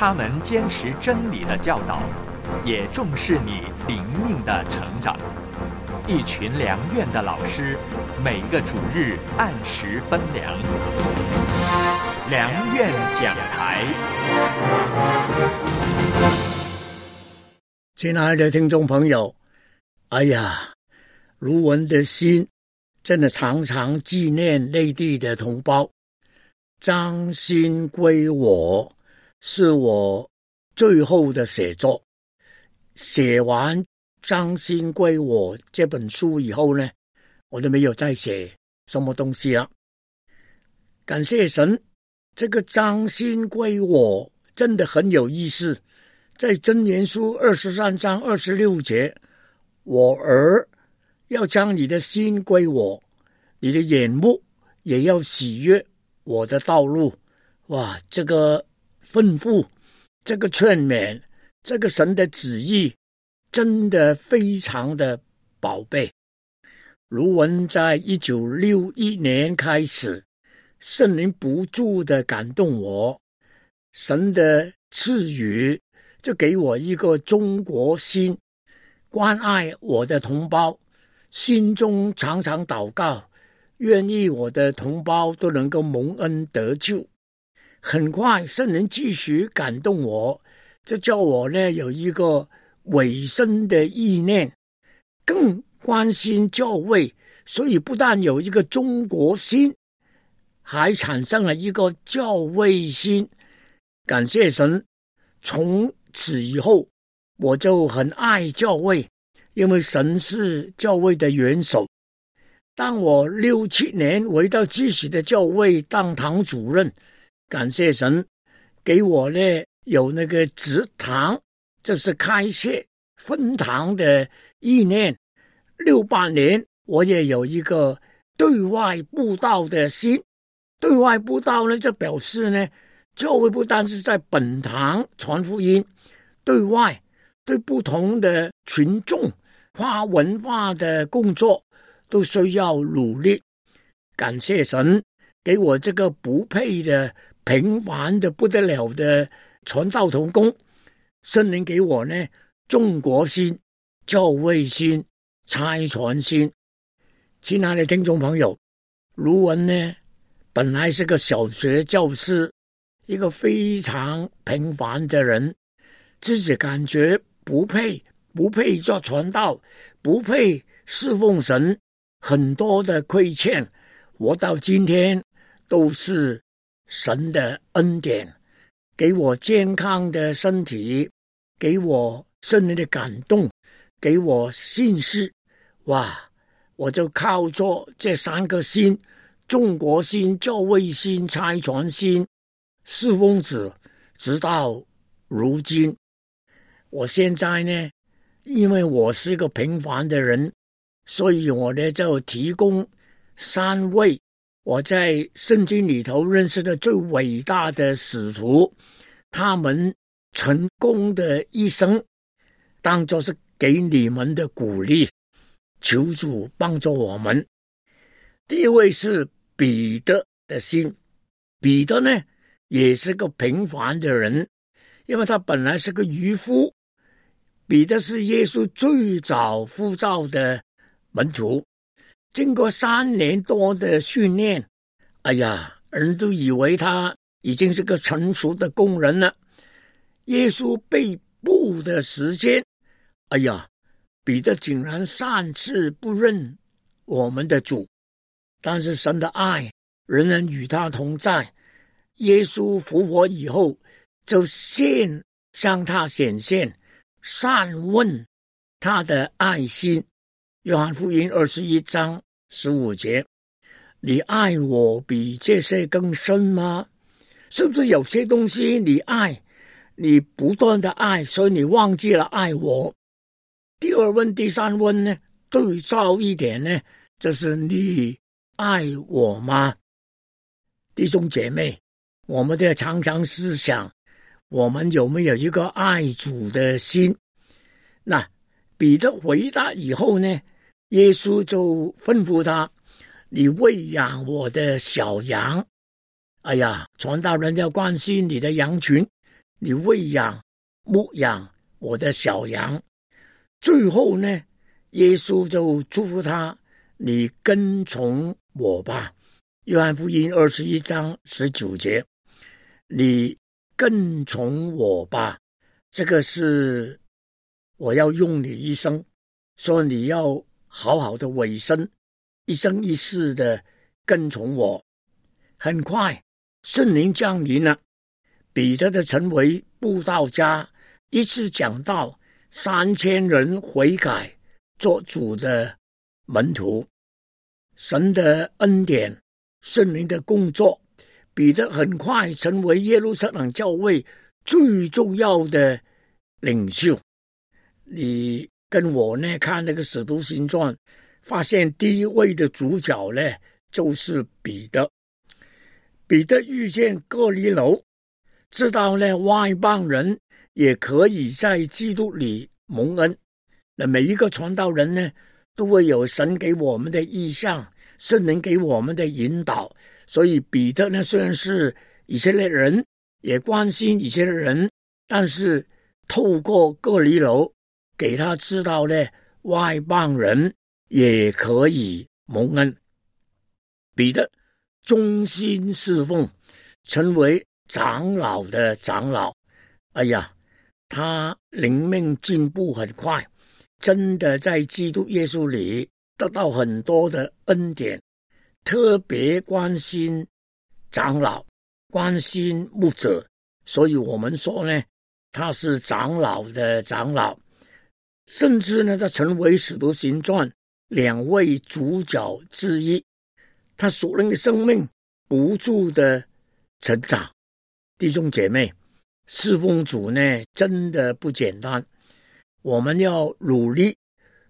他们坚持真理的教导，也重视你灵命的成长。一群良院的老师，每个主日按时分粮。良院讲台，亲爱的听众朋友，哎呀，卢文的心真的常常纪念内地的同胞。张心归我，是我最后的写作。写完。张心归我这本书以后呢，我就没有再写什么东西了。感谢神，这个张心归我真的很有意思。在真言书二十三章二十六节，我儿要将你的心归我，你的眼目也要喜悦我的道路。哇，这个吩咐，这个劝勉，这个神的旨意。真的非常的宝贝。卢文在一九六一年开始，圣灵不住的感动我，神的赐予就给我一个中国心，关爱我的同胞，心中常常祷告，愿意我的同胞都能够蒙恩得救。很快，圣人继续感动我，这叫我呢有一个。委身的意念，更关心教会，所以不但有一个中国心，还产生了一个教会心。感谢神，从此以后我就很爱教会，因为神是教会的元首。当我六七年回到自己的教会当堂主任，感谢神给我呢有那个职堂。这是开设分堂的意念。六八年，我也有一个对外布道的心。对外布道呢，就表示呢，教会不单是在本堂传福音，对外对不同的群众跨文化的工作都需要努力。感谢神给我这个不配的平凡的不得了的传道同工。圣灵给我呢，中国心、教会心、拆传心。亲爱的听众朋友，卢文呢，本来是个小学教师，一个非常平凡的人，自己感觉不配，不配做传道，不配侍奉神，很多的亏欠，活到今天都是神的恩典。给我健康的身体，给我圣灵的感动，给我信息，哇！我就靠着这三个心：中国心、教会心、拆传心，四奉子，直到如今。我现在呢，因为我是一个平凡的人，所以我呢就提供三位。我在圣经里头认识的最伟大的使徒，他们成功的一生，当做是给你们的鼓励，求主帮助我们。第一位是彼得的心，彼得呢也是个平凡的人，因为他本来是个渔夫。彼得是耶稣最早呼召的门徒。经过三年多的训练，哎呀，人都以为他已经是个成熟的工人了。耶稣被捕的时间，哎呀，彼得竟然擅自不认我们的主，但是神的爱仍然与他同在。耶稣复活以后，就现向他显现，善问他的爱心。约翰福音二十一章十五节：“你爱我比这些更深吗？是不是有些东西你爱，你不断的爱，所以你忘记了爱我？”第二问、第三问呢？对照一点呢，就是你爱我吗？弟兄姐妹，我们的常常思想，我们有没有一个爱主的心？那彼得回答以后呢？耶稣就吩咐他：“你喂养我的小羊。”哎呀，传道人要关心你的羊群，你喂养、牧养我的小羊。最后呢，耶稣就祝福他：“你跟从我吧。”约翰福音二十一章十九节：“你跟从我吧。”这个是我要用你一生，说你要好好的委身，一生一世的跟从我。很快，圣灵降临了，彼得的成为布道家，一次讲道，三千人悔改，做主的门徒。神的恩典，圣灵的工作，彼得很快成为耶路撒冷教会最重要的领袖。你跟我呢看那个《使徒行传》，发现第一位的主角呢就是彼得。彼得遇见哥尼楼，知道呢外邦人也可以在基督里蒙恩。那每一个传道人呢，都会有神给我们的意向，圣灵给我们的引导。所以彼得呢，虽然是以色列人，也关心以色列人，但是透过哥尼楼，给他知道呢，外邦人也可以蒙恩。彼得。忠心侍奉，成为长老的长老。哎呀，他灵命进步很快，真的在基督耶稣里得到很多的恩典。特别关心长老，关心牧者，所以我们说呢，他是长老的长老。甚至呢，他成为使徒行传两位主角之一。他属灵的生命不住的成长，弟兄姐妹，侍奉主呢，真的不简单。我们要努力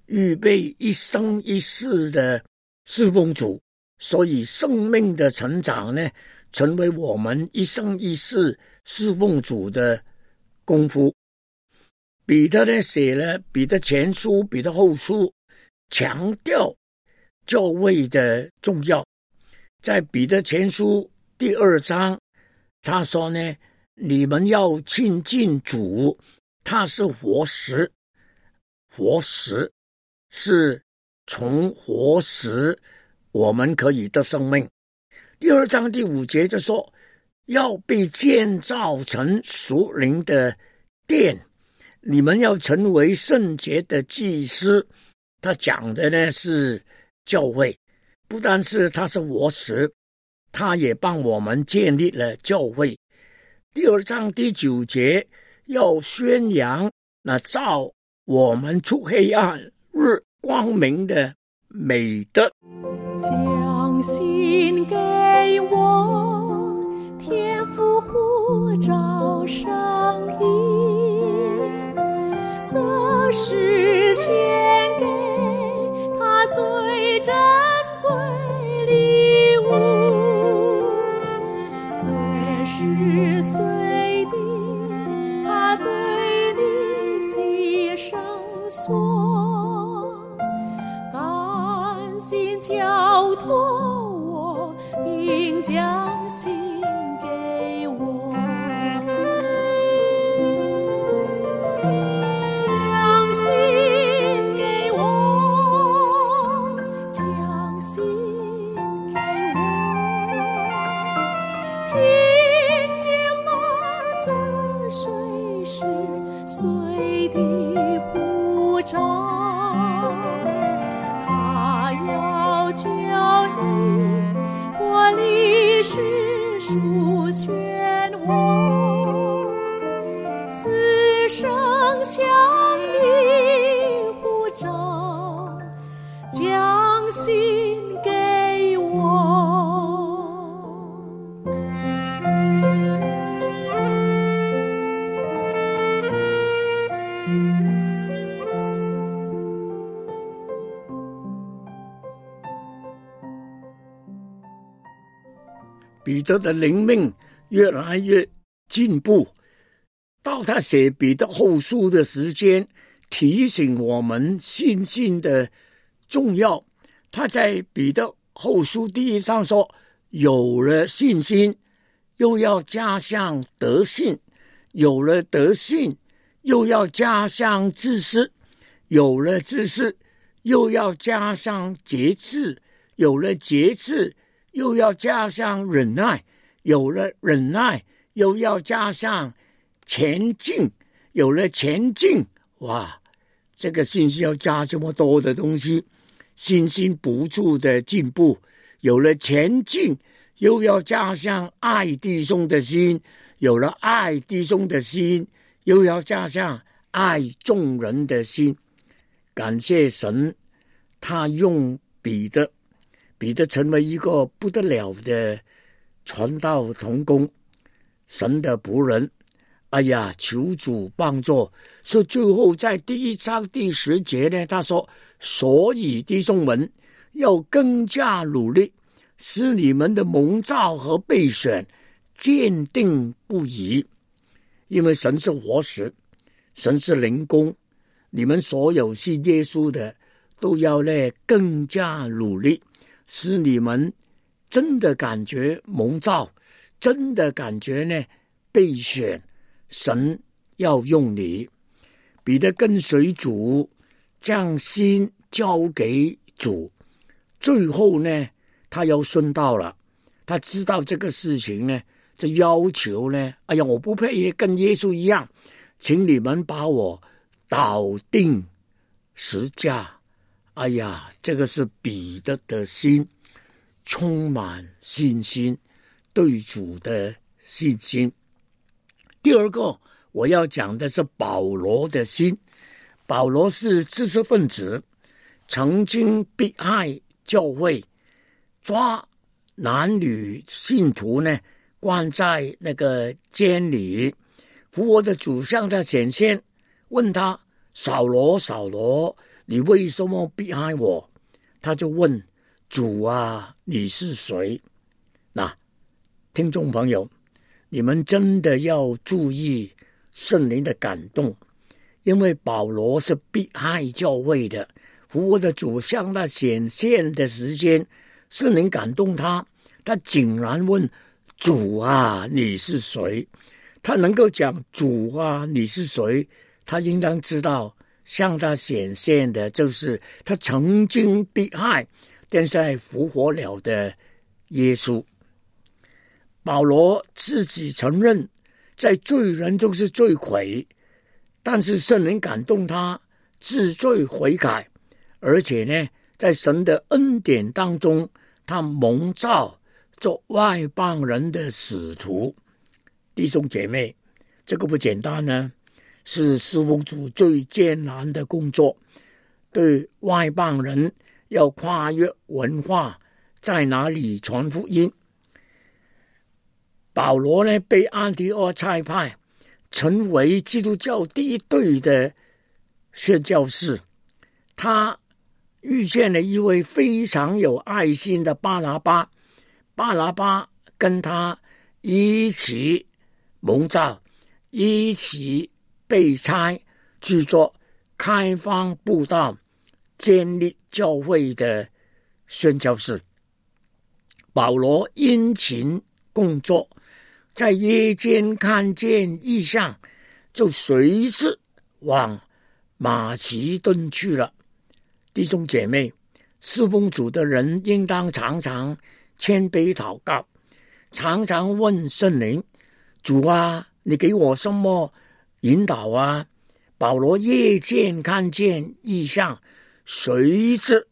预备一生一世的侍奉主，所以生命的成长呢，成为我们一生一世侍奉主的功夫。彼得呢写了彼得前书、彼得后书，强调教会的重要。在彼得前书第二章，他说呢：“你们要亲近主，他是活石，活石是从活石，我们可以得生命。”第二章第五节就说：“要被建造成熟灵的殿，你们要成为圣洁的祭司。”他讲的呢是教会。不但是他是活石，他也帮我们建立了教会。第二章第九节要宣扬那照我们出黑暗日光明的美德。将心给我，天父呼召上，这是献给他最珍贵礼物，随时随地，他对你细声说，甘心交托我，并将心。呼召，他要叫你脱离。世俗漩涡，得的灵命越来越进步，到他写彼得后书的时间，提醒我们信心的重要。他在彼得后书第一章说：“有了信心，又要加上德性；有了德性，又要加上知识；有了知识，又要加上节制；有了节制，又要加上忍耐；有了忍耐，又要加上前进；有了前进，哇！这个信息要加这么多的东西，信心不住的进步，有了前进，又要加上爱弟兄的心，有了爱弟兄的心，又要加上爱众人的心。感谢神，他用彼得，彼得成为一个不得了的传道童工，神的仆人。哎呀，求主帮助！所以最后在第一章第十节呢，他说：“所以弟兄们要更加努力，使你们的蒙召和备选坚定不移，因为神是活石，神是灵工。你们所有信耶稣的，都要呢更加努力，使你们真的感觉蒙召，真的感觉呢备选。”神要用你，彼得跟随主，将心交给主。最后呢，他要顺道了。他知道这个事情呢，这要求呢，哎呀，我不配跟耶稣一样，请你们把我倒定十架。哎呀，这个是彼得的心充满信心，对主的信心。第二个我要讲的是保罗的心。保罗是知识分子，曾经迫害教会，抓男女信徒呢，关在那个监里。复活的主向他显现，问他：“扫罗，扫罗，你为什么逼害我？”他就问：“主啊，你是谁？”那听众朋友。你们真的要注意圣灵的感动，因为保罗是迫害教会的，复活的主向他显现的时间，圣灵感动他，他竟然问主啊，你是谁？他能够讲主啊，你是谁？他应当知道向他显现的就是他曾经被害，但在复活了的耶稣。保罗自己承认，在罪人中是罪魁，但是圣灵感动他自罪悔改，而且呢，在神的恩典当中，他蒙召做外邦人的使徒。弟兄姐妹，这个不简单呢，是侍奉主最艰难的工作。对外邦人要跨越文化，在哪里传福音？保罗呢，被安提阿差派成为基督教第一队的宣教士。他遇见了一位非常有爱心的巴拿巴，巴拿巴跟他一起蒙召，一起被差去做开放布道、建立教会的宣教士。保罗殷勤工作。在夜间看见异象，就随时往马其顿去了。弟兄姐妹，侍奉主的人应当常常谦卑祷告，常常问圣灵：“主啊，你给我什么引导啊？”保罗夜间看见异象，随之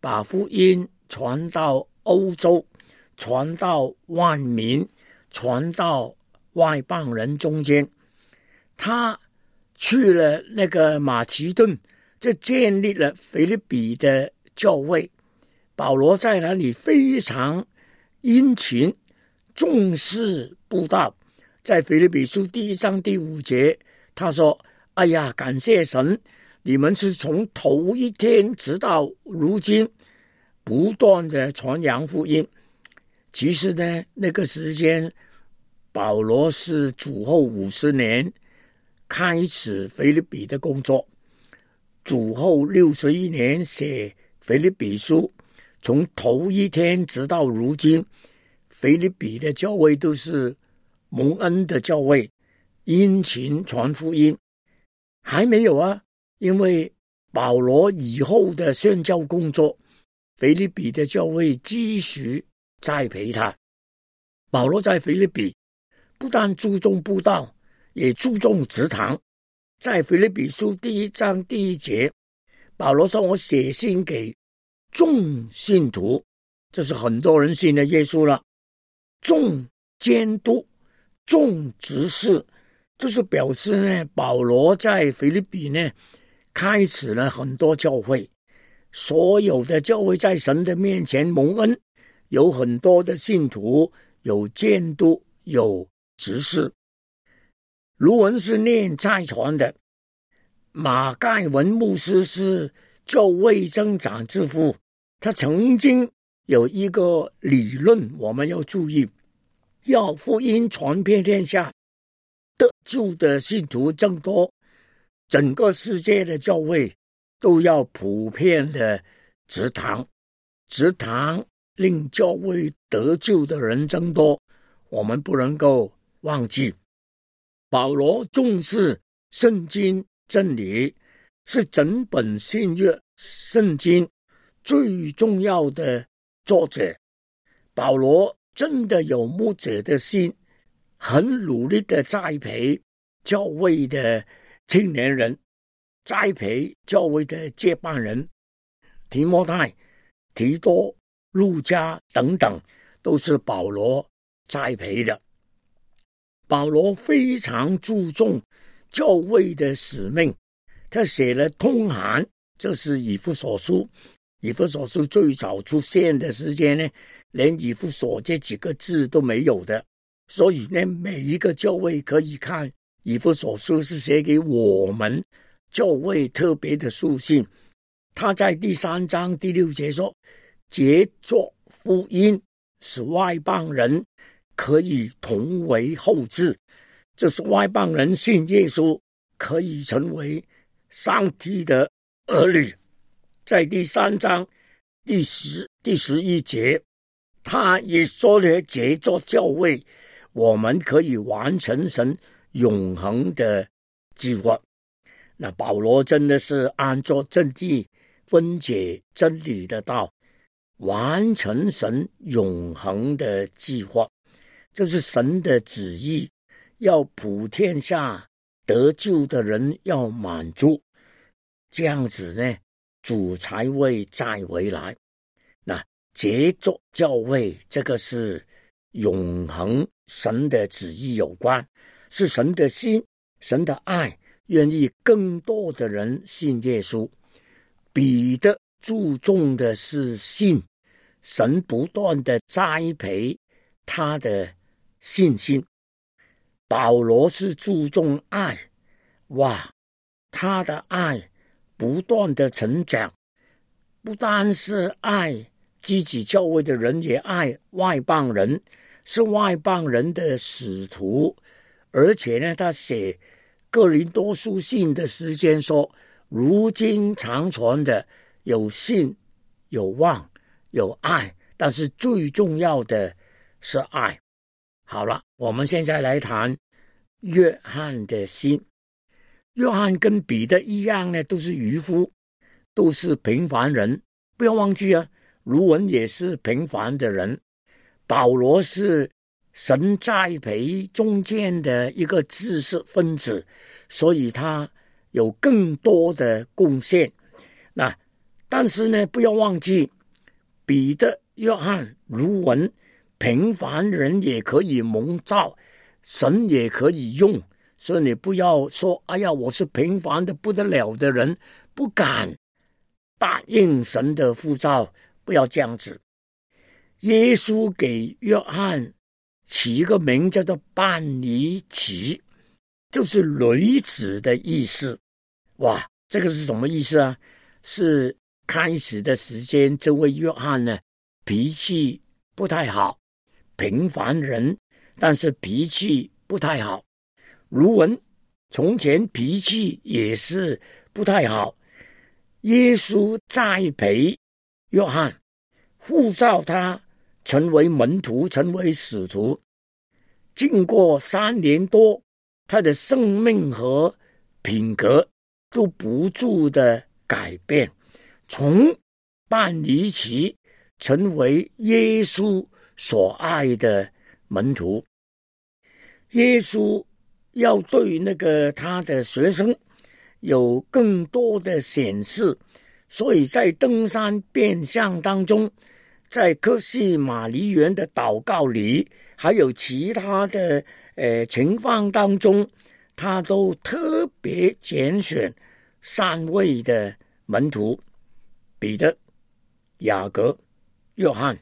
把福音传到欧洲，传到万民。传到外邦人中间，他去了那个马其顿，就建立了菲律比的教会。保罗在那里非常殷勤，重视布道。在菲律比书第一章第五节，他说：“哎呀，感谢神，你们是从头一天直到如今，不断的传扬福音。”其实呢，那个时间，保罗是主后五十年开始腓立比的工作，主后六十一年写腓立比书，从头一天直到如今，腓立比的教会都是蒙恩的教会，殷勤传福音，还没有啊，因为保罗以后的宣教工作，腓利比的教会继续栽培他。保罗在腓利比不但注重布道，也注重职堂。在腓利比书第一章第一节，保罗说：“我写信给众信徒，这是很多人信的耶稣了。众监督、众执事，就是表示呢，保罗在菲律宾呢，开始了很多教会。所有的教会在神的面前蒙恩，有很多的信徒。”有监督，有执事。卢文是念再传的，马盖文牧师是教会增长之父。他曾经有一个理论，我们要注意：要福音传遍天下，得救的信徒增多，整个世界的教会都要普遍的直堂，直堂。令教会得救的人增多，我们不能够忘记，保罗重视圣经真理，是整本新约圣经最重要的作者。保罗真的有牧者的心，很努力的栽培教会的青年人，栽培教会的接班人提摩太、提多。路加等等都是保罗栽培的。保罗非常注重教会的使命，他写了通函，这是以弗所书。以弗所书最早出现的时间呢，连以弗所这几个字都没有的，所以呢，每一个教会可以看以弗所书是写给我们教会特别的书信。他在第三章第六节说。杰作福音，使外邦人可以同为后嗣。这是外邦人信耶稣，可以成为上帝的儿女。在第三章第十第十一节，他也说了杰作教会，我们可以完成神永恒的计划。那保罗真的是按照正地分解真理的道。完成神永恒的计划，这是神的旨意，要普天下得救的人要满足，这样子呢，主才会再回来。杰作教会，这个是永恒神的旨意有关，是神的心，神的爱，愿意更多的人信耶稣。彼得注重的是信。神不断的栽培他的信心，保罗是注重爱，哇，他的爱不断的成长，不单是爱积极教会的人，也爱外邦人，是外邦人的使徒，而且呢，他写哥林多书信的时间说，如今长存的有信有望。有爱，但是最重要的是爱。好了，我们现在来谈约翰的心。约翰跟彼得一样呢，都是渔夫，都是平凡人。不要忘记啊，卢文也是平凡的人。保罗是神栽培中间的一个知识分子，所以他有更多的贡献。那但是呢，不要忘记。彼得、约翰、卢文，平凡人也可以蒙召，神也可以用，所以你不要说：“哎呀，我是平凡的不得了的人，不敢答应神的呼召。”不要这样子。耶稣给约翰起一个名叫做“半尼奇”，就是女子的意思。哇，这个是什么意思啊？是。开始的时间，这位约翰呢，脾气不太好，平凡人，但是脾气不太好。卢文从前脾气也是不太好。耶稣栽培约翰，呼召他成为门徒，成为使徒。经过三年多，他的生命和品格都不住的改变，从半离奇成为耶稣所爱的门徒。耶稣要对那个他的学生有更多的显示，所以在登山变相当中，在科西玛尼园的祷告里，还有其他的呃情况当中，他都特别拣选三位的门徒：彼得、雅各、约翰。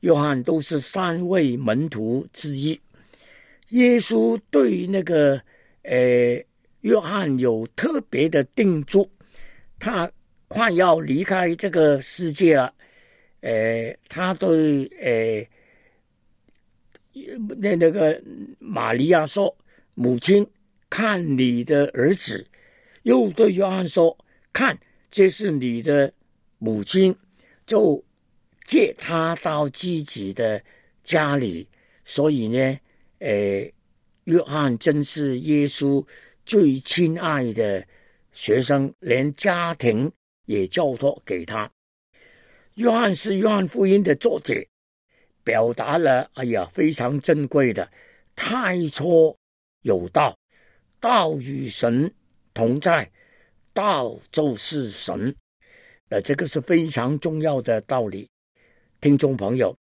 约翰都是三位门徒之一。耶稣对那个呃约翰有特别的定住，他快要离开这个世界了，呃，他对呃那那个玛利亚说：“母亲，看你的儿子。”又对约翰说：“看，这是你的母亲。”就接他到自己的家里，所以呢。诶，约翰真是耶稣最亲爱的学生，连家庭也交托给他。约翰是约翰福音的作者，表达了哎呀非常珍贵的太初有道，道与神同在，道就是神。那这个是非常重要的道理，听众朋友，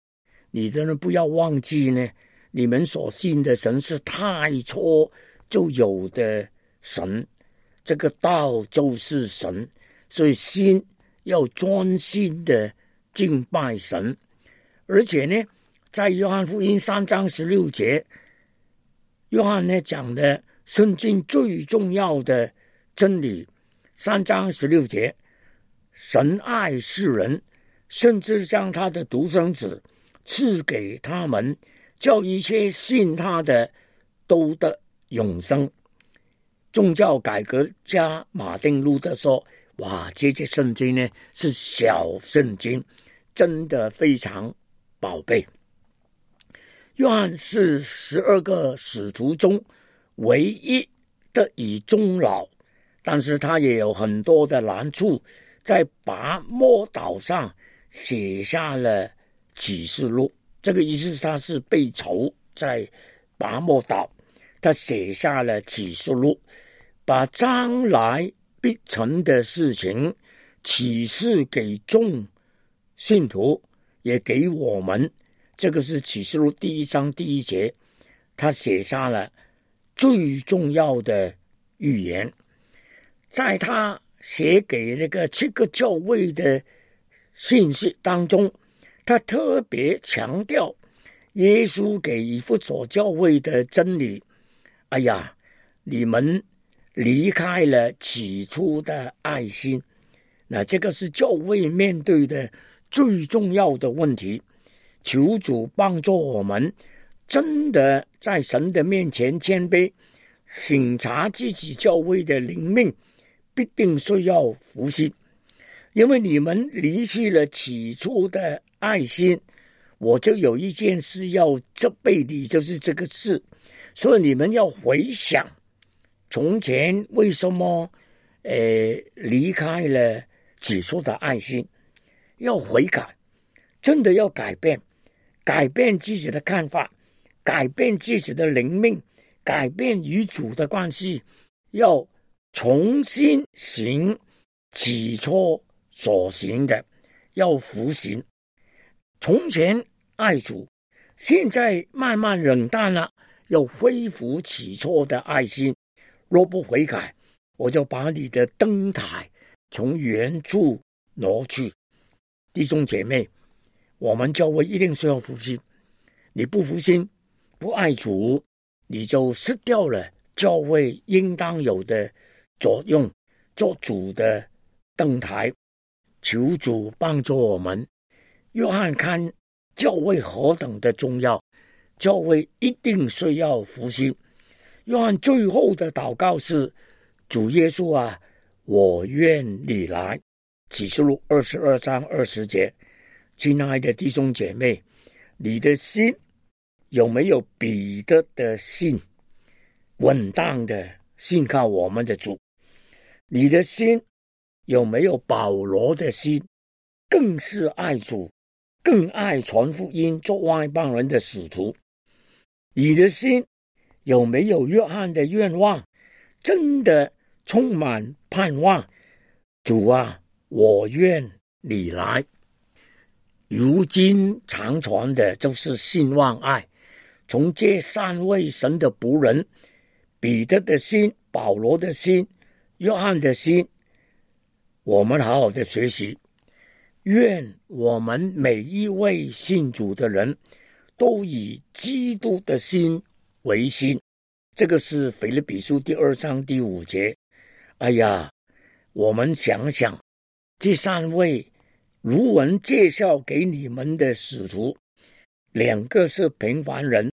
你的人不要忘记呢。你们所信的神是太初就有的神，这个道就是神，所以心要专心的敬拜神。而且呢，在约翰福音三章十六节，约翰呢讲的圣经最重要的真理，三章十六节，神爱世人，甚至将他的独生子赐给他们。叫一切信他的都得永生。宗教改革家马丁路德说：“哇，这些圣经呢是小圣经，真的非常宝贝。”约翰是十二个使徒中唯一的以终老，但是他也有很多的难处，在拔摩岛上写下了启示录。这个意思，他是被囚在拔莫岛，他写下了启示录，把将来必成的事情启示给众信徒，也给我们。这个是启示录第一章第一节，他写下了最重要的预言，在他写给那个七个教会的信息当中。他特别强调耶稣给以弗所教会的真理。哎呀，你们离开了起初的爱心，那这个是教会面对的最重要的问题。求主帮助我们，真的在神的面前谦卑，审查自己教会的灵命，必定需要复兴，因为你们离弃了起初的。爱心，我就有一件事要责备你，就是这个事。所以你们要回想从前为什么，呃，离开了起初的爱心，要悔改，真的要改变，改变自己的看法，改变自己的灵命，改变与主的关系，要重新行起初所行的，要服行。从前爱主，现在慢慢冷淡了，要恢复起初的爱心。若不悔改，我就把你的灯台从原处挪去。弟兄姐妹，我们教会一定需要复兴。你不复兴，不爱主，你就失掉了教会应当有的作用，做主的灯台。求主帮助我们。约翰看教会何等的重要，教会一定需要复兴。约翰最后的祷告是：“主耶稣啊，我愿你来。”启示录二十二章二十节，亲爱的弟兄姐妹，你的心有没有彼得的心？稳当的信靠我们的主。你的心有没有保罗的心？更是爱主，更爱传福音，做外邦人的使徒。你的心有没有约翰的愿望？真的充满盼望。主啊，我愿你来。如今常传的就是信望爱。从这三位神的仆人，彼得的心、保罗的心、约翰的心，我们好好的学习。愿我们每一位信主的人都以基督的心为心。这个是腓立比书第二章第五节。哎呀，我们想想，这三位如文介绍给你们的使徒，两个是平凡人。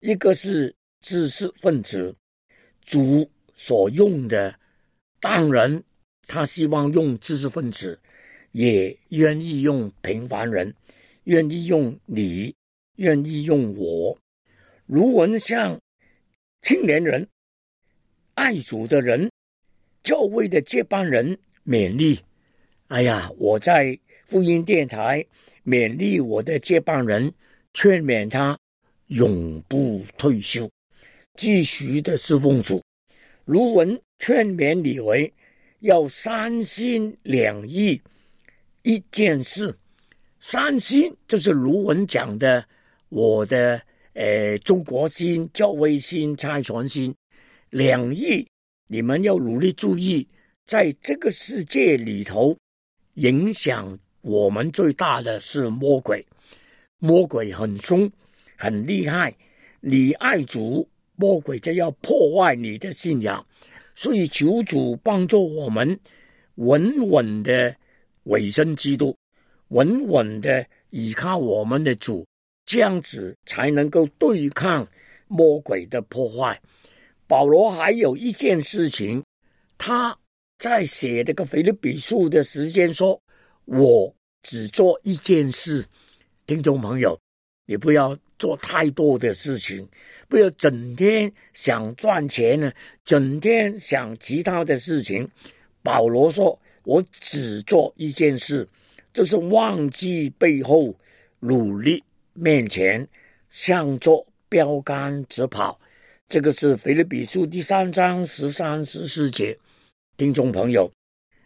一个是知识分子，主所用的，当然他希望用知识分子，也愿意用平凡人，愿意用你，愿意用我。如文像青年人、爱主的人、教会的接班人，勉励。哎呀，我在福音电台勉励我的接班人，劝勉他。永不退休，继续的侍奉主。卢文劝勉你为要三心两意一件事。三心就是卢文讲的，我的呃中国心、教会心、差传心。两意，你们要努力注意，在这个世界里头，影响我们最大的是魔鬼。魔鬼很凶。很厉害，你爱主，魔鬼就要破坏你的信仰，所以求主帮助我们稳稳的委身基督，稳稳的依靠我们的主，这样子才能够对抗魔鬼的破坏。保罗还有一件事情，他在写这个腓立比书的时间说：“我只做一件事。”听众朋友。你不要做太多的事情，不要整天想赚钱呢，整天想其他的事情。保罗说：“我只做一件事，就是忘记背后，努力面前，向着标杆直跑。”这个是腓立比书第三章十三、十四节。听众朋友，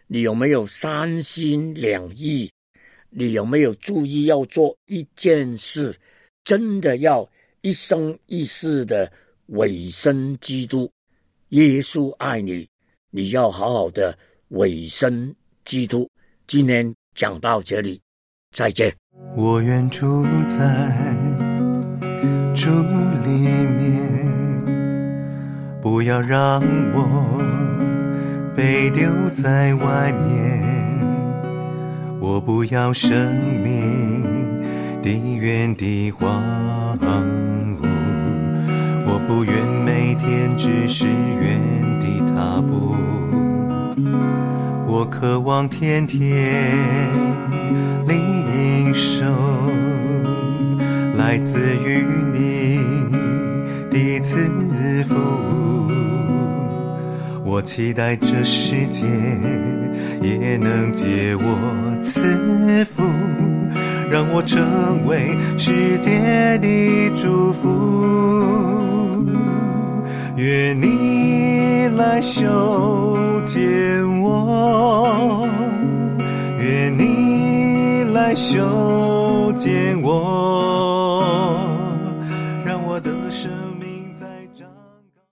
你有没有三心两意？你有没有注意要做一件事？真的要一生一世的委身基督，耶稣爱你，你要好好的委身基督。今天讲到这里，再见。我愿住在主里面，不要让我被丢在外面。我不要生命。的原地荒芜，我不愿每天只是原地踏步，我渴望天天领受来自于你的赐福，我期待这世界也能借我赐福。让我成为世界的祝福，愿你来修剪我，愿你来修剪我，